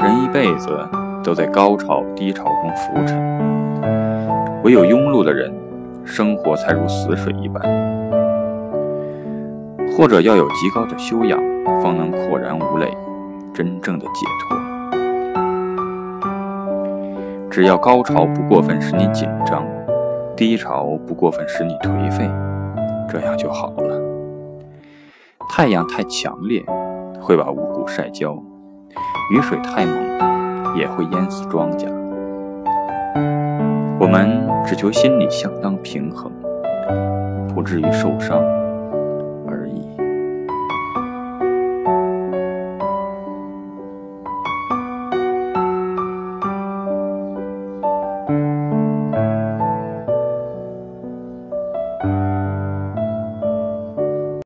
人一辈子都在高潮低潮中浮沉，唯有庸碌的人，生活才如死水一般。或者要有极高的修养，方能阔然无累，真正的解脱。只要高潮不过分使你紧张，低潮不过分使你颓废，这样就好了。太阳太强烈，会把五谷晒焦；雨水太猛，也会淹死庄稼。我们只求心里相当平衡，不至于受伤。